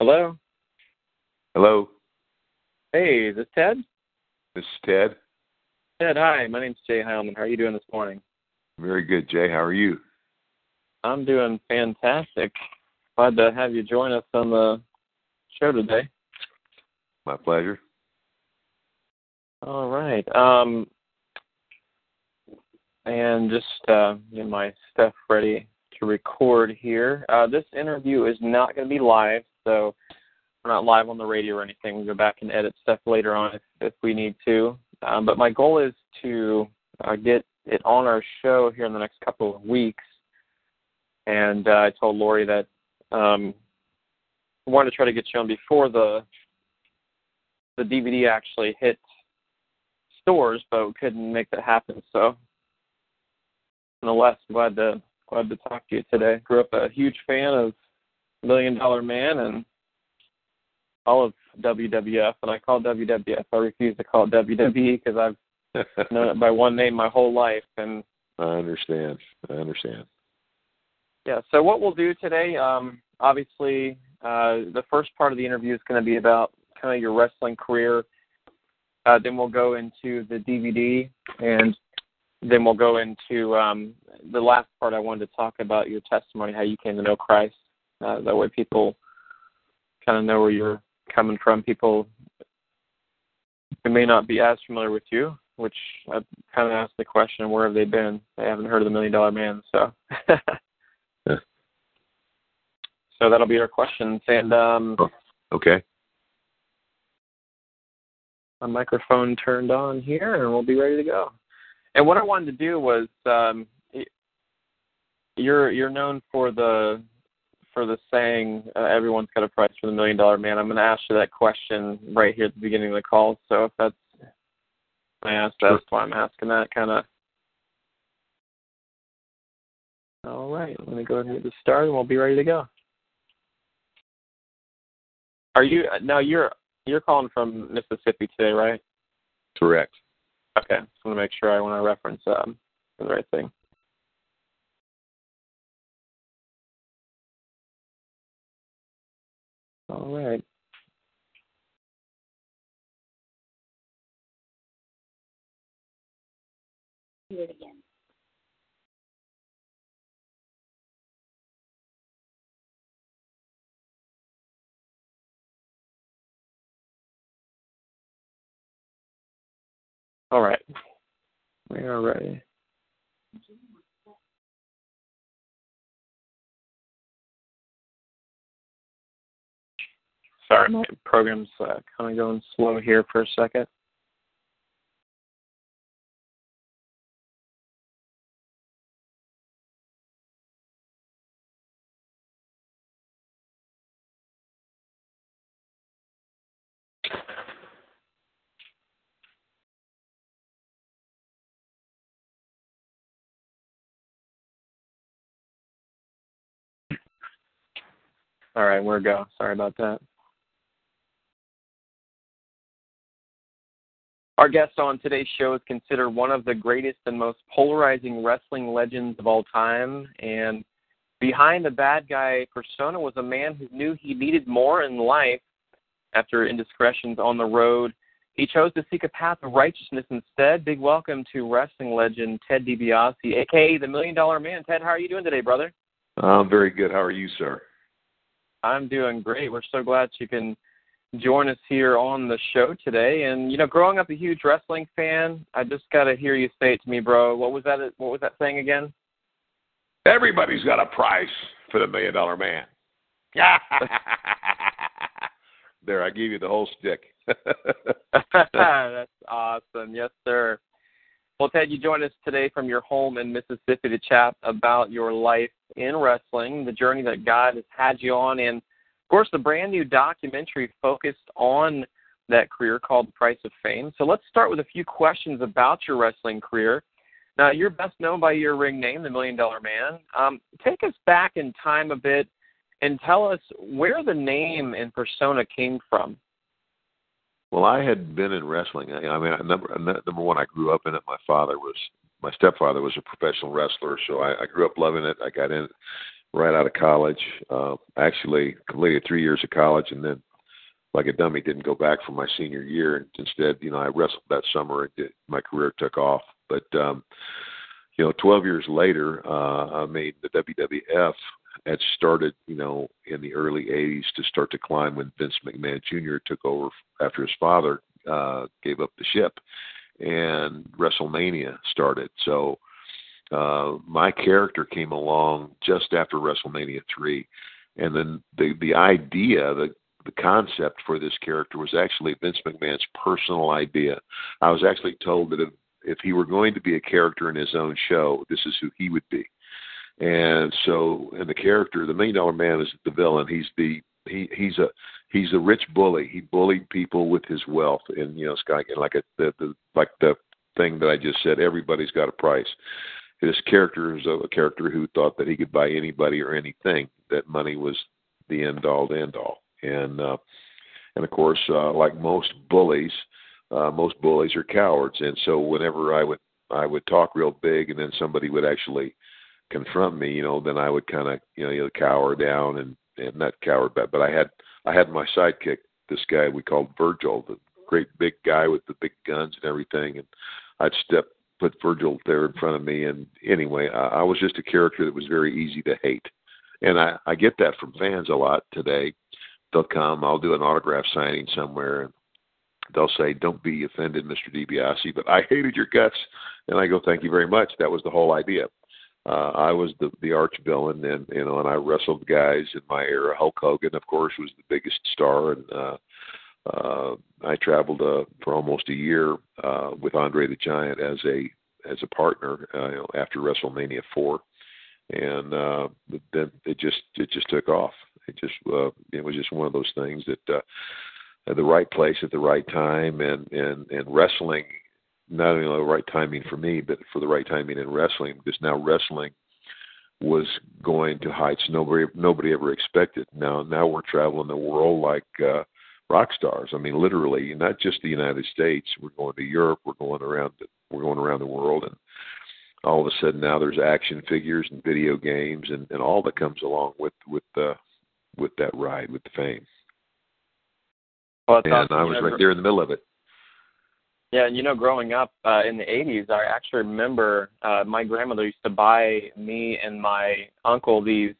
Hello. Hello, Hey, is this Ted? this is Ted. Ted, hi. My name's Jay Heilman. How are you doing this morning? Very good, Jay. How are you? I'm doing fantastic. Glad to have you join us on the show today. My pleasure. All right. Um, and just uh, get my stuff ready to record here. Uh, this interview is not going to be live, so we're not live on the radio or anything. We'll go back and edit stuff later on if, if we need to. Um, but my goal is to uh, get it on our show here in the next couple of weeks. And uh, I told Lori that um, I wanted to try to get you on before the the DVD actually hit stores, but we couldn't make that happen. So, nonetheless, glad to glad to talk to you today. Grew up a huge fan of Million Dollar Man and all of WWF, and I call WWF. I refuse to call it WWE because I've known it by one name my whole life. And I understand. I understand. yeah, so what we'll do today, um, obviously, uh, the first part of the interview is going to be about kind of your wrestling career. Uh, then we'll go into the DVD, and then we'll go into um, the last part. I wanted to talk about your testimony, how you came to know Christ. Uh, that way, people kind of know where you're coming from. People who may not be as familiar with you, which I kind of asked the question, where have they been? They haven't heard of the Million Dollar Man, so. Yeah. So that'll be our questions, and um, Okay. my microphone turned on here, and we'll be ready to go. And what I wanted to do was, um, you're you're known for the for the saying, uh, "Everyone's got a price for the million dollar man." I'm going to ask you that question right here at the beginning of the call. So if that's I asked, Sure. that's why I'm asking that kind of. All right, let me go ahead and get this started, and we'll be ready to go. Are you now? You're you're calling from Mississippi today, right? Correct. Okay, just want to make sure I want to reference um, the right thing. All right. Do it again. All right. We are ready. Sorry, my program's uh, kind of going slow here for a second. All right, we're go. Sorry about that. Our guest on today's show is considered one of the greatest and most polarizing wrestling legends of all time. And behind the bad guy persona was a man who knew he needed more in life after indiscretions on the road. He chose to seek a path of righteousness instead. Big welcome to wrestling legend Ted DiBiase, aka the Million Dollar Man. Ted, how are you doing today, brother? I'm very good. How are you, sir? I'm doing great. We're so glad you can join us here on the show today. And you know, growing up a huge wrestling fan, I just got to hear you say it to me, bro. What was that? What was that saying again? Everybody's got a price for the million dollar man. there, I gave you the whole stick. That's awesome. Yes, sir. Well, Ted, you joined us today from your home in Mississippi to chat about your life in wrestling, the journey that God has had you on, and course, the brand new documentary focused on that career called The Price of Fame. So let's start with a few questions about your wrestling career. Now, you're best known by your ring name, the Million Dollar Man. Um, take us back in time a bit and tell us where the name and persona came from. Well, I had been in wrestling. I, I mean, number number one, I grew up in it. My father was, my stepfather was a professional wrestler, so I, I grew up loving it. I got in right out of college. Uh, actually, completed three years of college, and then, like a dummy, didn't go back for my senior year. And instead, you know, I wrestled that summer, and did, my career took off. But um, you know, 12 years later, uh, I made the WWF. Had started, you know, in the early '80s to start to climb when Vince McMahon Jr. took over after his father uh, gave up the ship, and WrestleMania started. So uh, my character came along just after WrestleMania three, and then the the idea, the the concept for this character was actually Vince McMahon's personal idea. I was actually told that if, if he were going to be a character in his own show, this is who he would be. And so, in the character, the Million Dollar Man is the villain. He's the he he's a he's a rich bully. He bullied people with his wealth, and you know, Scott, like a, the the like the thing that I just said. Everybody's got a price this character is a character who thought that he could buy anybody or anything. That money was the end all, end all, and uh, and of course, uh, like most bullies, uh, most bullies are cowards. And so whenever I would I would talk real big, and then somebody would actually confront me, you know, then I would kind of you know know, cower down and and not cower back. But I had I had my sidekick, this guy we called Virgil, the great big guy with the big guns and everything, and I'd step put Virgil there in front of me. And anyway, I, I was just a character that was very easy to hate, and I I get that from fans a lot today. They'll come, I'll do an autograph signing somewhere, and they'll say, "Don't be offended, Mr. DiBiase, but I hated your guts," and I go, "Thank you very much. That was the whole idea." Uh, I was the the arch villain, and you know, and I wrestled guys in my era. Hulk Hogan, of course, was the biggest star, and uh, uh, I traveled uh, for almost a year uh, with Andre the Giant as a as a partner uh, you know, after WrestleMania four, and uh, then it just it just took off. It just uh, it was just one of those things that uh, at the right place at the right time, and and and wrestling not only the right timing for me, but for the right timing in wrestling because now wrestling was going to heights nobody nobody ever expected. Now now we're traveling the world like uh, rock stars. I mean, literally, not just the United States. We're going to Europe. We're going around. The, we're going around the world, and all of a sudden now there's action figures and video games and, and all that comes along with with uh, with that ride with the fame. Well, and awesome. I was right there in the middle of it. Yeah, and you know, growing up uh, in the '80s, I actually remember uh, my grandmother used to buy me and my uncle these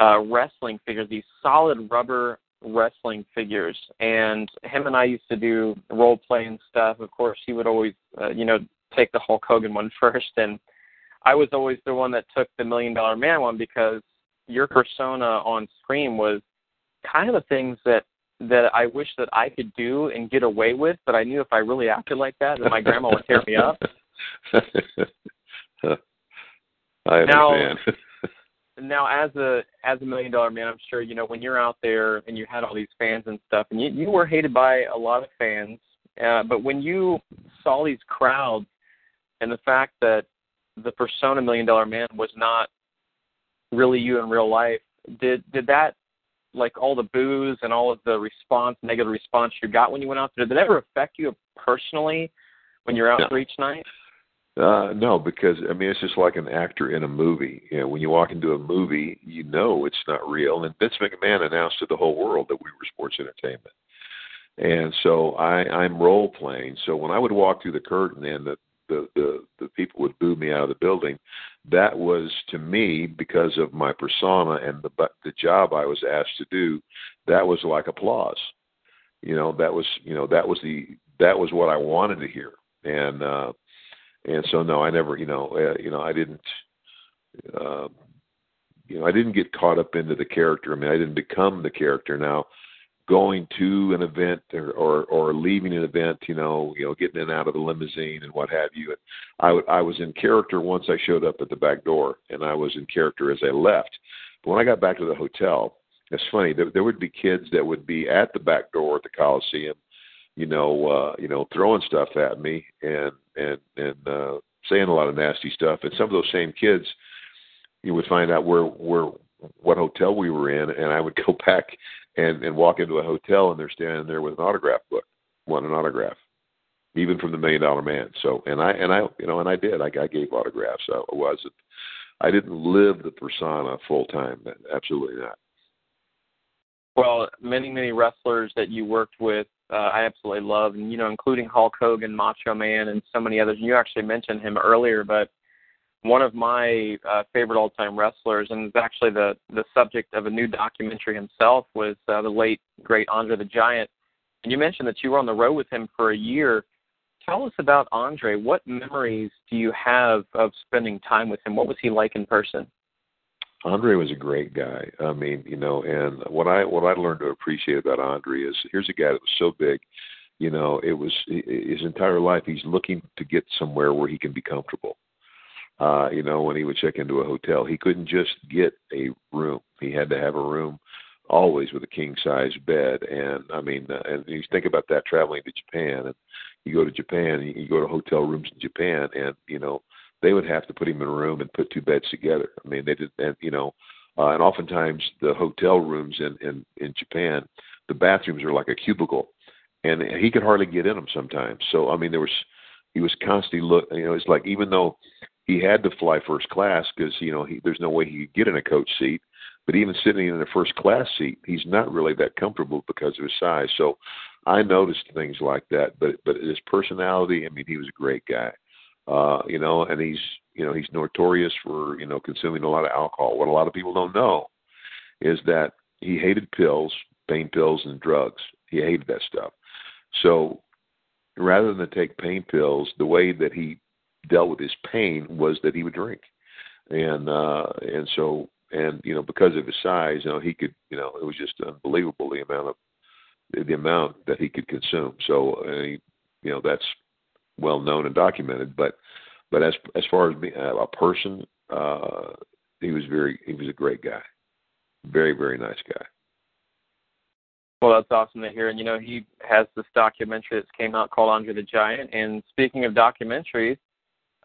uh, wrestling figures, these solid rubber wrestling figures, and him and I used to do role playing stuff. Of course, he would always, uh, you know, take the Hulk Hogan one first, and I was always the one that took the Million Dollar Man one because your persona on screen was kind of the things that that I wish that I could do and get away with, but I knew if I really acted like that, then my grandma would tear me up. I understand. Now, now as a as a million dollar man i'm sure you know when you're out there and you had all these fans and stuff and you you were hated by a lot of fans uh, but when you saw these crowds and the fact that the persona million dollar man was not really you in real life did did that like all the boos and all of the response, negative response you got when you went out there, did it ever affect you personally when you're out no. for each night? Uh, no, because I mean it's just like an actor in a movie. You know, when you walk into a movie, you know it's not real. And Vince McMahon announced to the whole world that we were sports entertainment. And so I, I'm role playing. So when I would walk through the curtain and the, the the the people would boo me out of the building, that was to me because of my persona and the the job I was asked to do. That was like applause. You know, that was you know that was the that was what I wanted to hear. And uh and so no, I never, you know, uh, you know, I didn't, uh, you know, I didn't get caught up into the character. I mean, I didn't become the character. Now, going to an event or, or or leaving an event, you know, you know, getting in and out of the limousine and what have you. I I was in character once I showed up at the back door, and I was in character as I left. But when I got back to the hotel, it's funny. There, there would be kids that would be at the back door at the Coliseum you know, uh, you know, throwing stuff at me and and and uh, saying a lot of nasty stuff. And some of those same kids, you would find out where where what hotel we were in, and I would go back and and walk into a hotel, and they're standing there with an autograph book, want an autograph, even from the Million Dollar Man. So, and I and I, you know, and I did. I, I gave autographs. I wasn't. I didn't live the persona full time. Absolutely not. Well, many many wrestlers that you worked with uh, I absolutely love, and you know, including Hulk Hogan, Macho Man, and so many others. And you actually mentioned him earlier, but one of my uh, favorite all-time wrestlers, and it's actually the the subject of a new documentary himself, was uh, the late great Andre the Giant. And you mentioned that you were on the road with him for a year. Tell us about Andre. What memories do you have of spending time with him? What was he like in person? Andre was a great guy. I mean, you know, and what I what I learned to appreciate about Andre is here's a guy that was so big, you know, it was his entire life he's looking to get somewhere where he can be comfortable. Uh, you know, when he would check into a hotel, he couldn't just get a room. He had to have a room always with a king size bed and I mean uh, and you think about that traveling to Japan and you go to Japan you go to hotel rooms in Japan and you know they would have to put him in a room and put two beds together. I mean, they did, and you know, uh, and oftentimes the hotel rooms in in in Japan, the bathrooms are like a cubicle, and he could hardly get in them sometimes. So I mean, there was he was constantly look. You know, it's like even though he had to fly first class because you know he, there's no way he could get in a coach seat. But even sitting in a first class seat, he's not really that comfortable because of his size. So I noticed things like that. But but his personality, I mean, he was a great guy uh, you know, and he's you know he's notorious for you know consuming a lot of alcohol. What a lot of people don't know is that he hated pills, pain pills, and drugs. He hated that stuff. So rather than take pain pills, the way that he dealt with his pain was that he would drink, and uh, and so and you know because of his size, you know he could you know it was just unbelievable the amount of the amount that he could consume. So uh, he, you know that's well known and documented. But but as as far as being a person, uh, he was very he was a great guy, very very nice guy. Well, that's awesome to hear. And you know, he has this documentary that's came out called Andre the Giant. And speaking of documentaries,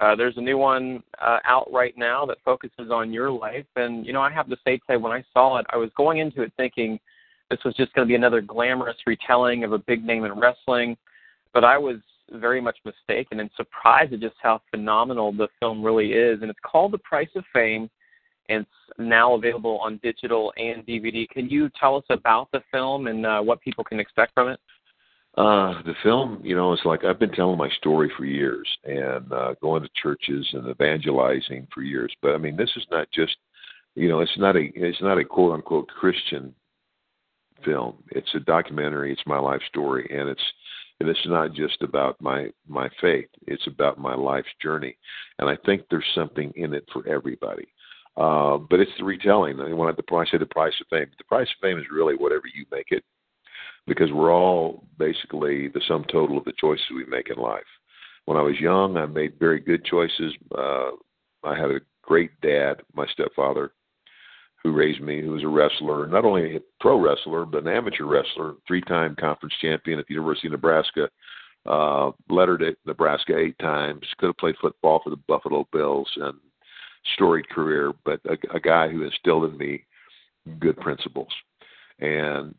uh, there's a new one uh, out right now that focuses on your life. And you know, I have to say today, when I saw it, I was going into it thinking this was just going to be another glamorous retelling of a big name in wrestling. But I was very much mistaken and surprised at just how phenomenal the film really is. And it's called The Price of Fame, and it's now available on digital and DVD. Can you tell us about the film and uh, what people can expect from it? Uh, the film, you know, it's like I've been telling my story for years and uh, going to churches and evangelizing for years. But I mean, this is not just, you know, it's not a it's not a quote unquote Christian film. It's a documentary. It's my life story, and it's and it's not just about my my faith. It's about my life's journey. And i think there's something in it for everybody. Uh, but it's the retelling. I, I, I say the price of fame the price of fame is really whatever you make it. Because we're all basically the sum total of the choices we make in life. When i was young i made very good choices. Uh, i had a great dad my stepfather who raised me, who was a wrestler, not only a pro wrestler, but an amateur wrestler, three time conference champion at the University of Nebraska, uh, lettered at Nebraska eight times, could have played football for the Buffalo Bills, and storied career, but a, a guy who instilled in me good principles. And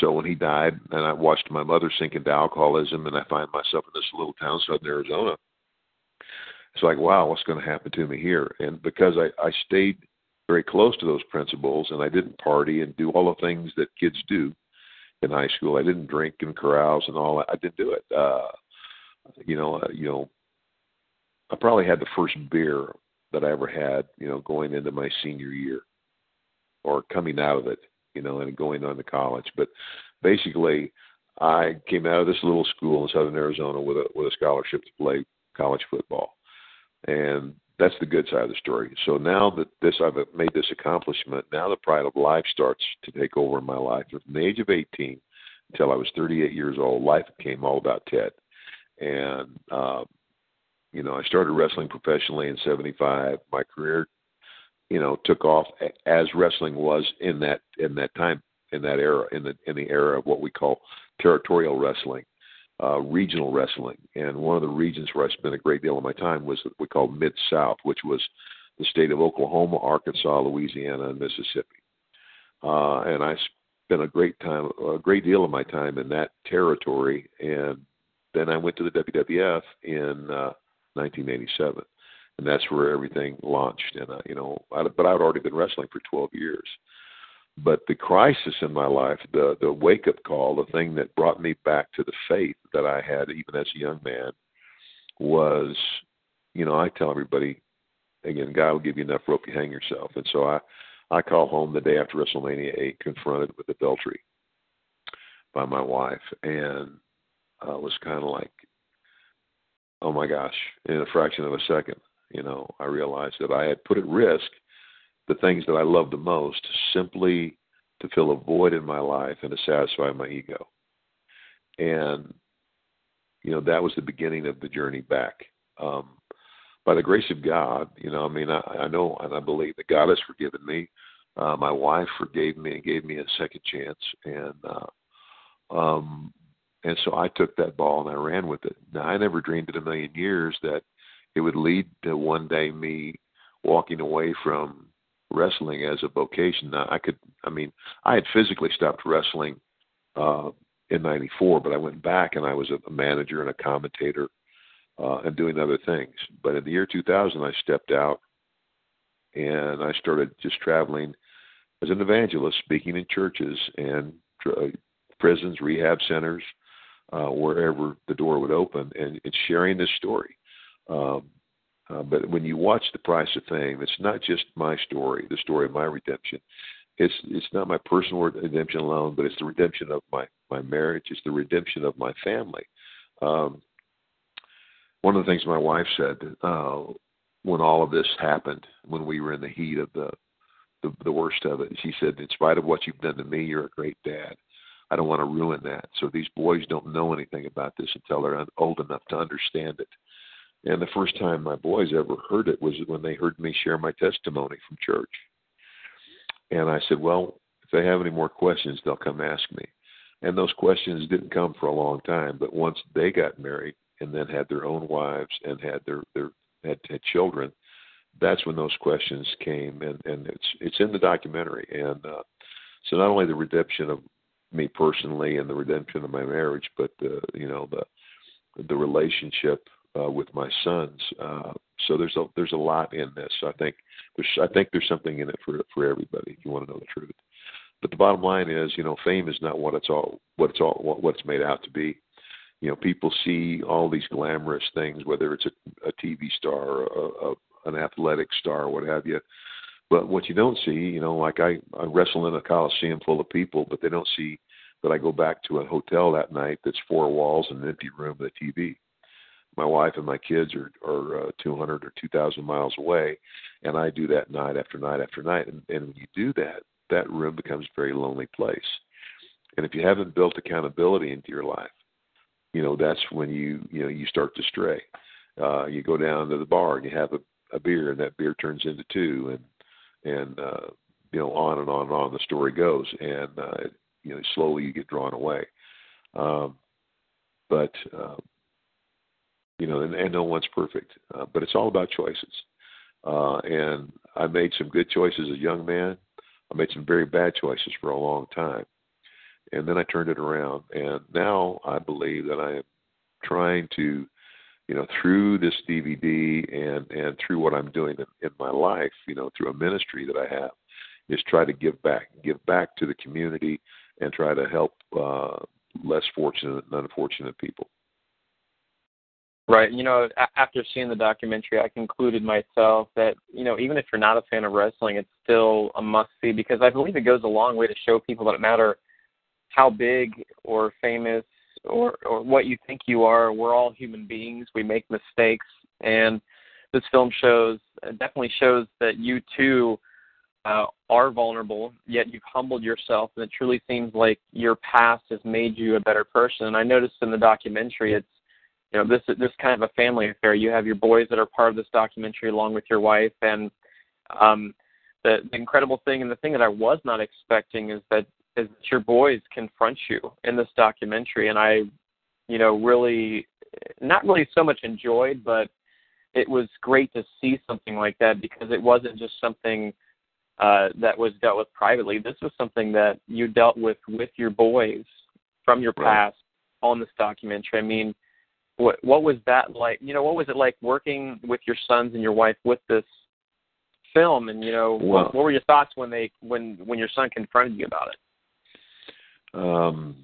so when he died, and I watched my mother sink into alcoholism, and I find myself in this little town, southern Arizona. It's like, wow, what's going to happen to me here? And because I, I stayed very close to those principles, and I didn't party and do all the things that kids do in high school. I didn't drink in carouse and all that. I didn't do it. Uh, you know, uh, you know, I probably had the first beer that I ever had, you know, going into my senior year or coming out of it, you know, and going on to college. But basically, I came out of this little school in southern Arizona with a with a scholarship to play college football, and that's the good side of the story. So now that this I've made this accomplishment, now the pride of life starts to take over in my life. From the age of 18 until I was 38 years old, life became all about Ted, and uh, you know I started wrestling professionally in '75. My career you know took off as wrestling was in that in that time in that era in the in the era of what we call territorial wrestling uh regional wrestling and one of the regions where I spent a great deal of my time was what we call mid south which was the state of Oklahoma Arkansas Louisiana and Mississippi uh and I spent a great time a great deal of my time in that territory and then I went to the WWF in uh 1987 and that's where everything launched. And uh, you know, I, but I'd already been wrestling for 12 years. But the crisis in my life, the the wake up call, the thing that brought me back to the faith that I had even as a young man, was, you know, I tell everybody, again, God will give you enough rope to hang yourself. And so I, I call home the day after WrestleMania 8, confronted with adultery by my wife, and uh, was kind of like, oh my gosh, in a fraction of a second, you know, I realized that I had put at risk the things that I love the most simply to fill a void in my life and to satisfy my ego. And, you know, that was the beginning of the journey back. Um, by the grace of God, you know, I mean, I, I know and I believe that God has forgiven me. Uh, my wife forgave me and gave me a second chance. And, uh, um, and so I took that ball and I ran with it. Now, I never dreamed in a million years that it would lead to one day me walking away from wrestling as a vocation. I could, I mean, I had physically stopped wrestling uh, in '94, but I went back and I was a manager and a commentator uh, and doing other things. But in the year 2000, I stepped out and I started just traveling as an evangelist, speaking in churches and uh, prisons, rehab centers, uh, wherever the door would open, and, and sharing this story. Um, uh, but when you watch The Price of Fame, it's not just my story, the story of my redemption. It's it's not my personal redemption alone, but it's the redemption of my my marriage. It's the redemption of my family. Um, one of the things my wife said uh, when all of this happened, when we were in the heat of the, the the worst of it, she said, "In spite of what you've done to me, you're a great dad. I don't want to ruin that. So these boys don't know anything about this until they're old enough to understand it." And the first time my boys ever heard it was when they heard me share my testimony from church. And I said, Well, if they have any more questions, they'll come ask me. And those questions didn't come for a long time, but once they got married and then had their own wives and had their their had, had children, that's when those questions came and and it's it's in the documentary and uh so not only the redemption of me personally and the redemption of my marriage but the you know the the relationship uh, with my sons. Uh, so there's a there's a lot in this. I think there's I think there's something in it for for everybody. If you want to know the truth. But the bottom line is, you know, fame is not what it's all what it's all what, what it's made out to be. You know, people see all these glamorous things, whether it's a, a TV star a, a, an athletic star, what have you. But what you don't see, you know, like I, I wrestle in a coliseum full of people, but they don't see that I go back to a hotel that night that's four walls and an empty room with a TV my wife and my kids are are uh, 200 or 2,000 miles away, and I do that night after night after night. And, and when you do that, that room becomes a very lonely place. And if you haven't built accountability into your life, you know that's when you you know you start to stray. Uh, you go down to the bar and you have a, a beer, and that beer turns into two, and and uh, you know on and on and on the story goes, and uh, you know slowly you get drawn away. Um, but uh, you know, and, and no one's perfect, uh, but it's all about choices. Uh, and I made some good choices as a young man. I made some very bad choices for a long time, and then I turned it around. And now I believe that I am trying to, you know, through this DVD and and through what I'm doing in, in my life, you know, through a ministry that I have, is try to give back, give back to the community, and try to help uh, less fortunate and unfortunate people. Right. You know, after seeing the documentary, I concluded myself that you know, even if you're not a fan of wrestling, it's still a must see because I believe it goes a long way to show people that no matter how big or famous or or what you think you are, we're all human beings. We make mistakes, and this film shows definitely shows that you too uh, are vulnerable, yet you've humbled yourself, and it truly seems like your past has made you a better person. And I noticed in the documentary, it's you know this this kind of a family affair. You have your boys that are part of this documentary along with your wife, and um, the, the incredible thing and the thing that I was not expecting is that is that your boys confront you in this documentary, and I, you know, really not really so much enjoyed, but it was great to see something like that because it wasn't just something uh, that was dealt with privately. This was something that you dealt with with your boys from your past right. on this documentary. I mean, what what was that like? You know, what was it like working with your sons and your wife with this film? And you know, well, what, what were your thoughts when they when when your son confronted you about it? Um,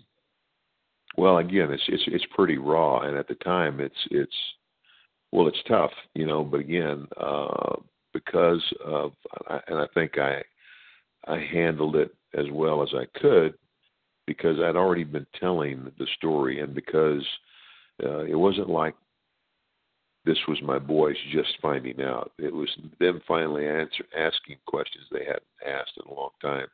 well, again, it's it's it's pretty raw, and at the time, it's it's well, it's tough, you know. But again, uh, because of and I think I I handled it as well as I could because I'd already been telling the story and because uh, it wasn't like this was my boys just finding out. It was them finally answer, asking questions they hadn't asked in a long time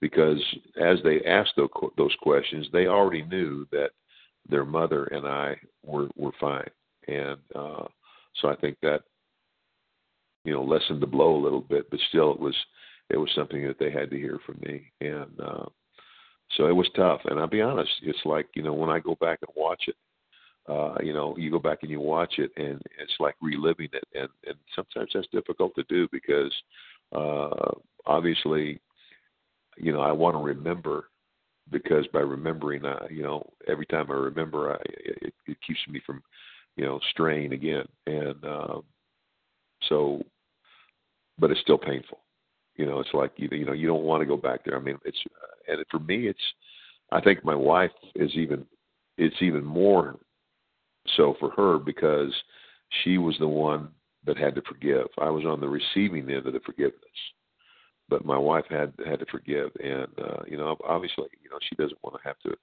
because as they asked those, questions, they already knew that their mother and I were were fine, and uh, so I think that you know lessened the blow a little bit, but still it was it was something that they had to hear from me, and uh, so it was tough. And I'll be honest, it's like you know when I go back and watch it, uh, you know, you go back and you watch it, and it's like reliving it, and and sometimes that's difficult to do because uh, obviously, you know, I want to remember because by remembering, uh, you know, every time I remember, I, it, it keeps me from, you know, straying again, and um, so but it's still painful. You know, it's like you you know you don't want to go back there. I mean, it's and for me, it's I think my wife is even it's even more so for her because she was the one that had to forgive. I was on the receiving end of the forgiveness, but my wife had had to forgive, and uh, you know, obviously, you know, she doesn't want to have to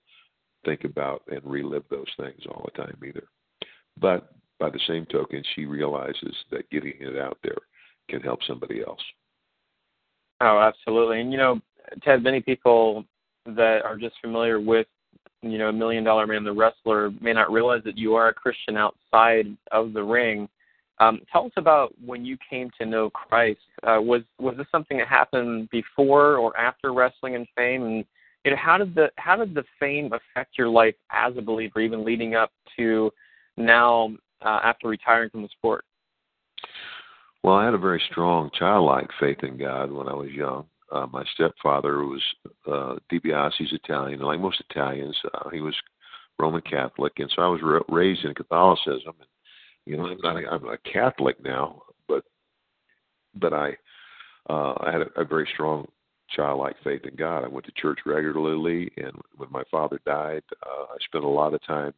think about and relive those things all the time either. But by the same token, she realizes that getting it out there can help somebody else. Oh, absolutely. And you know, Ted, many people that are just familiar with you know a Million Dollar Man, the wrestler, may not realize that you are a Christian outside of the ring. Um, tell us about when you came to know Christ. Uh, was was this something that happened before or after wrestling and fame? And you know, how did the how did the fame affect your life as a believer, even leading up to now uh, after retiring from the sport? Well, I had a very strong childlike faith in God when I was young. Uh, my stepfather was uh, DiBiase's Italian, like most Italians. Uh, he was Roman Catholic, and so I was ra- raised in Catholicism. And you know, I'm not a, I'm a Catholic now, but but I uh, I had a, a very strong childlike faith in God. I went to church regularly, and when my father died, uh, I spent a lot of time,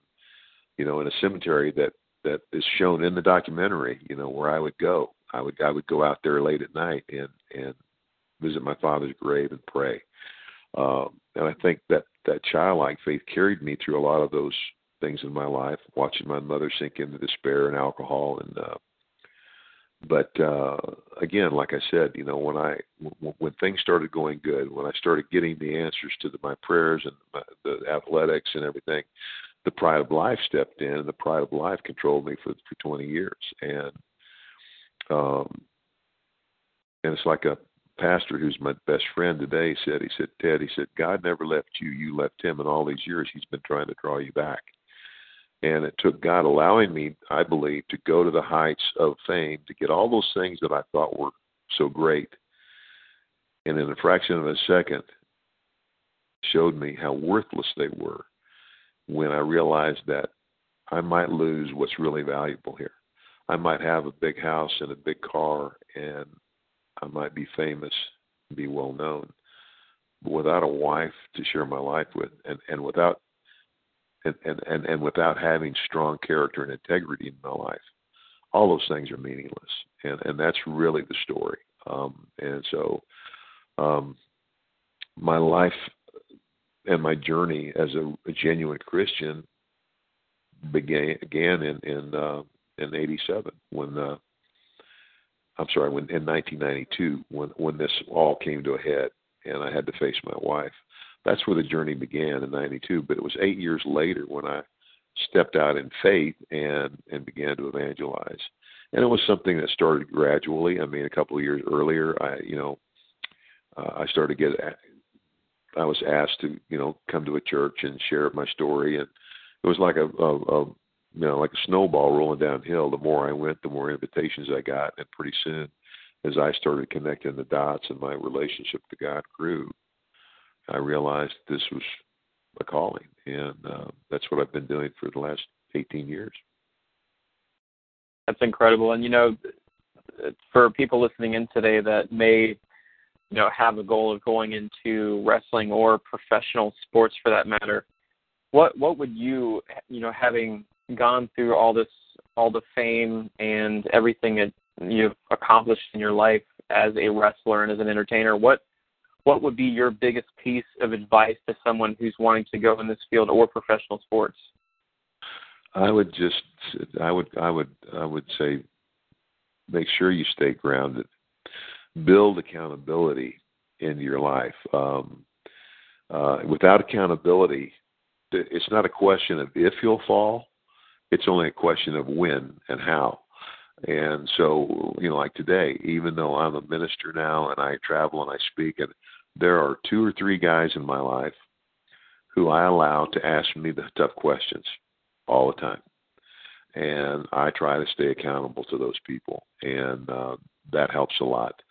you know, in a cemetery that that is shown in the documentary. You know, where I would go I would I would go out there late at night and and visit my father's grave and pray. Um, and I think that that childlike faith carried me through a lot of those things in my life, watching my mother sink into despair and alcohol and uh but uh again like i said you know when i w- when things started going good when i started getting the answers to the, my prayers and my, the athletics and everything the pride of life stepped in and the pride of life controlled me for for 20 years and um, and it's like a pastor who's my best friend today said, he said, Ted, he said, God never left you. You left him. And all these years, he's been trying to draw you back. And it took God allowing me, I believe, to go to the heights of fame, to get all those things that I thought were so great. and in a fraction of a second showed me how worthless they were when I realized that I might lose what's really valuable here. I might have a big house and a big car and I might be famous, be well known. But without a wife to share my life with and, and without and, and, and, without having strong character and integrity in my life, all those things are meaningless. And and that's really the story. Um, and so um, my life and my journey as a, a genuine Christian began began in in uh, in '87 when uh, I'm sorry when in 1992 when when this all came to a head and I had to face my wife. That's where the journey began in '92. But it was eight years later when I stepped out in faith and and began to evangelize. And it was something that started gradually. I mean, a couple of years earlier, I you know uh, I started to get I was asked to you know come to a church and share my story, and it was like a, a, a you know like a snowball rolling downhill. The more I went, the more invitations I got, and pretty soon, as I started connecting the dots and my relationship to God grew, I realized this was a calling, and uh, that's what I've been doing for the last 18 years. That's incredible, and you know, for people listening in today that may you know have a goal of going into wrestling or professional sports for that matter what what would you you know having gone through all this all the fame and everything that you've accomplished in your life as a wrestler and as an entertainer what what would be your biggest piece of advice to someone who's wanting to go in this field or professional sports i would just i would i would i would say make sure you stay grounded build accountability in your life. Um, uh, without accountability, it's not a question of if you'll fall; it's only a question of when and how. And so, you know, like today, even though I'm a minister now and I travel and I speak, and there are two or three guys in my life who I allow to ask me the tough questions all the time. And I try to stay accountable to those people, and uh, that helps a lot.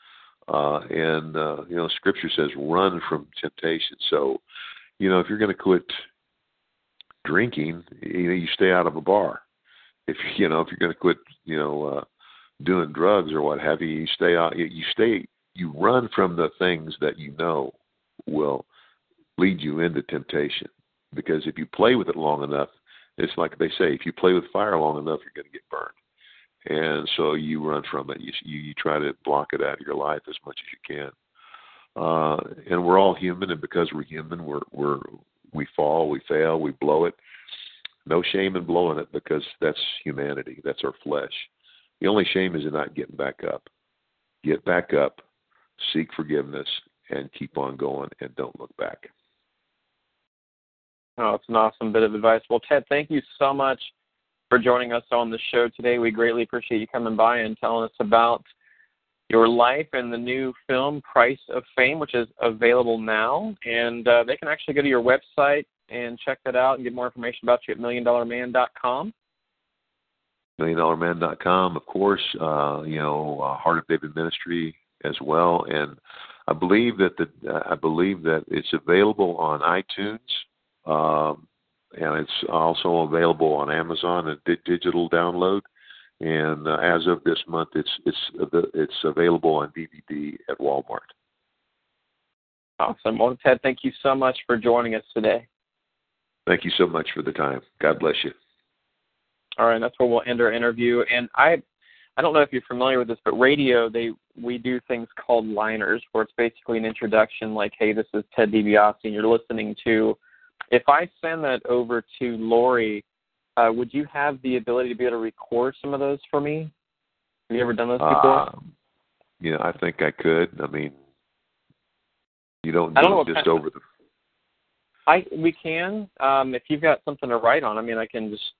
Uh, and uh, you know, Scripture says, "Run from temptation." So, you know, if you're going to quit drinking, you know, you stay out of a bar. If you know, if you're going to quit, you know, uh, doing drugs or what have you, you stay out. You stay. You run from the things that you know will lead you into temptation. Because if you play with it long enough, it's like they say: if you play with fire long enough, you're going to get burned and so you run from it. You, you you try to block it out of your life as much as you can. Uh, and we're all human, and because we're human, we're we're we fall, we fail, we blow it. No shame in blowing it because that's humanity. That's our flesh. The only shame is in not getting back up. Get back up, seek forgiveness, and keep on going, and don't look back. Oh, it's an awesome bit of advice. Well, Ted, thank you so much for joining us on the show today. We greatly appreciate you coming by and telling us about your life and the new film Price of Fame, which is available now. And uh, they can actually go to your website and check that out and get more information about you at milliondollarman.com. Milliondollarman.com, of course. Uh, you know, uh, Heart of David Ministry as well, and I believe that the I believe that it's available on iTunes. Um, and it's also available on Amazon and di- digital download. And uh, as of this month, it's it's it's available on DVD at Walmart. Awesome. Well, Ted, thank you so much for joining us today. Thank you so much for the time. God bless you. All right, that's where we'll end our interview. And I, I don't know if you're familiar with this, but radio they we do things called liners, where it's basically an introduction, like, "Hey, this is Ted DiBiase, and you're listening to." If I send that over to Lori, uh, would you have the ability to be able to record some of those for me? Have you ever done those before? Um, yeah, I think I could. I mean, you don't do I don't just over the. I we can. Um, if you've got something to write on, I mean, I can just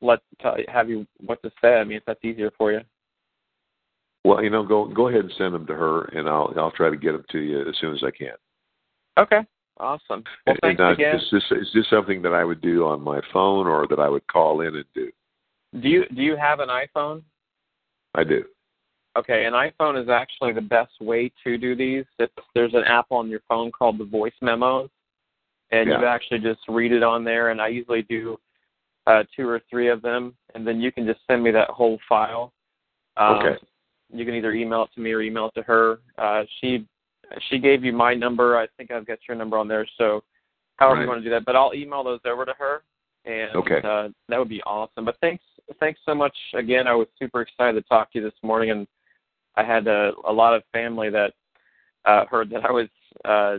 let tell, have you what to say. I mean, if that's easier for you. Well, you know, go go ahead and send them to her, and I'll I'll try to get them to you as soon as I can. Okay. Awesome. Well, thanks and, uh, again. Is this, is this something that I would do on my phone or that I would call in and do? Do you do you have an iPhone? I do. Okay, an iPhone is actually the best way to do these. It's, there's an app on your phone called the Voice Memos, and Yeah. you actually just read it on there. And I usually do uh, two or three of them, and then you can just send me that whole file. Um, Okay. You can either email it to me or email it to her. Uh, she she gave you my number. I think I've got your number on there. So however Right. you want to do that, but I'll email those over to her, and Okay. uh, that would be awesome. But thanks thanks so much again. I was super excited to talk to you this morning, and I had a, a lot of family that uh, heard that I was uh,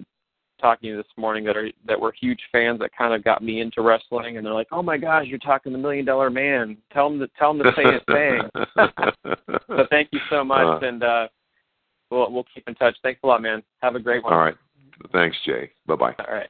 talking to you this morning that are that were huge fans that kind of got me into wrestling, and they're like, "Oh my gosh, you're talking to the Million Dollar Man. Tell him to tell him to say his thing." so thank you so much, Uh, and uh, we'll we'll keep in touch. Thanks a lot, man. Have a great one. All right. Thanks, Jay. Bye bye. All right.